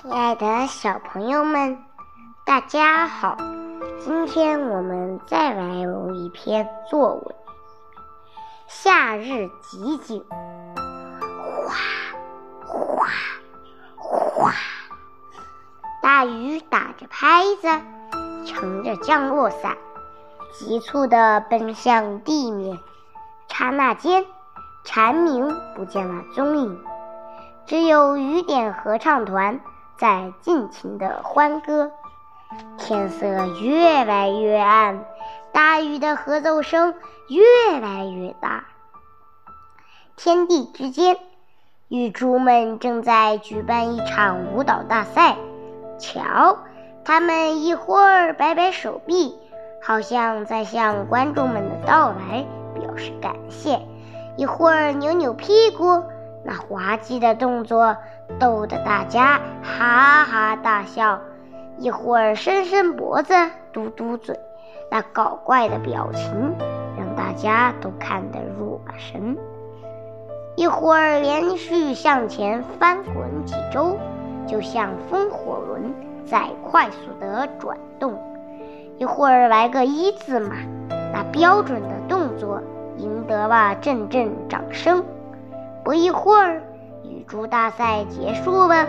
亲爱的小朋友们，大家好！今天我们再来读一篇作文《夏日集锦》。哗哗哗，大雨打着拍子，撑着降落伞，急促地奔向地面。刹那间，蝉鸣不见了踪影，只有雨点合唱团。在尽情的欢歌，天色越来越暗，大雨的合奏声越来越大。天地之间，雨珠们正在举办一场舞蹈大赛。瞧，他们一会儿摆摆手臂，好像在向观众们的到来表示感谢；一会儿扭扭屁股。那滑稽的动作逗得大家哈哈大笑，一会儿伸伸脖子、嘟嘟嘴，那搞怪的表情让大家都看得入了神；一会儿连续向前翻滚几周，就像风火轮在快速地转动；一会儿来个一字马，那标准的动作赢得了阵阵掌声。不一会儿，雨珠大赛结束了，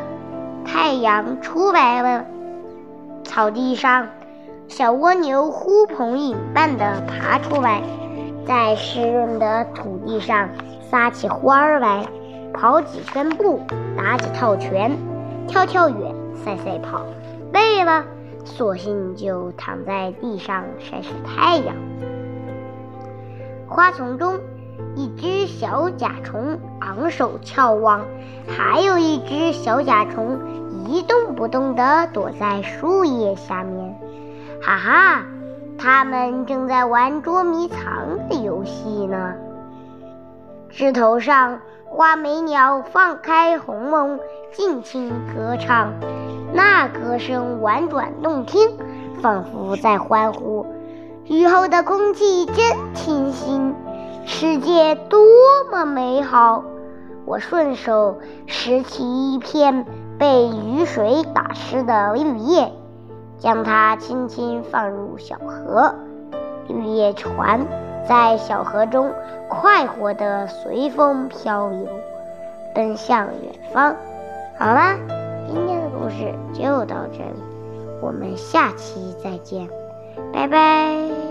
太阳出来了。草地上，小蜗牛呼朋引伴地爬出来，在湿润的土地上撒起欢儿来，跑几根步，打几套拳，跳跳远，赛赛跑。累了，索性就躺在地上晒晒太阳。花丛中。一只小甲虫昂首眺望，还有一只小甲虫一动不动地躲在树叶下面。哈哈，它们正在玩捉迷藏的游戏呢。枝头上，花眉鸟放开喉咙，尽情歌唱，那歌声婉转动听，仿佛在欢呼：“雨后的空气真清新。”世界多么美好！我顺手拾起一片被雨水打湿的绿叶，将它轻轻放入小河。绿叶船在小河中快活地随风漂流，奔向远方。好啦，今天的故事就到这里，我们下期再见，拜拜。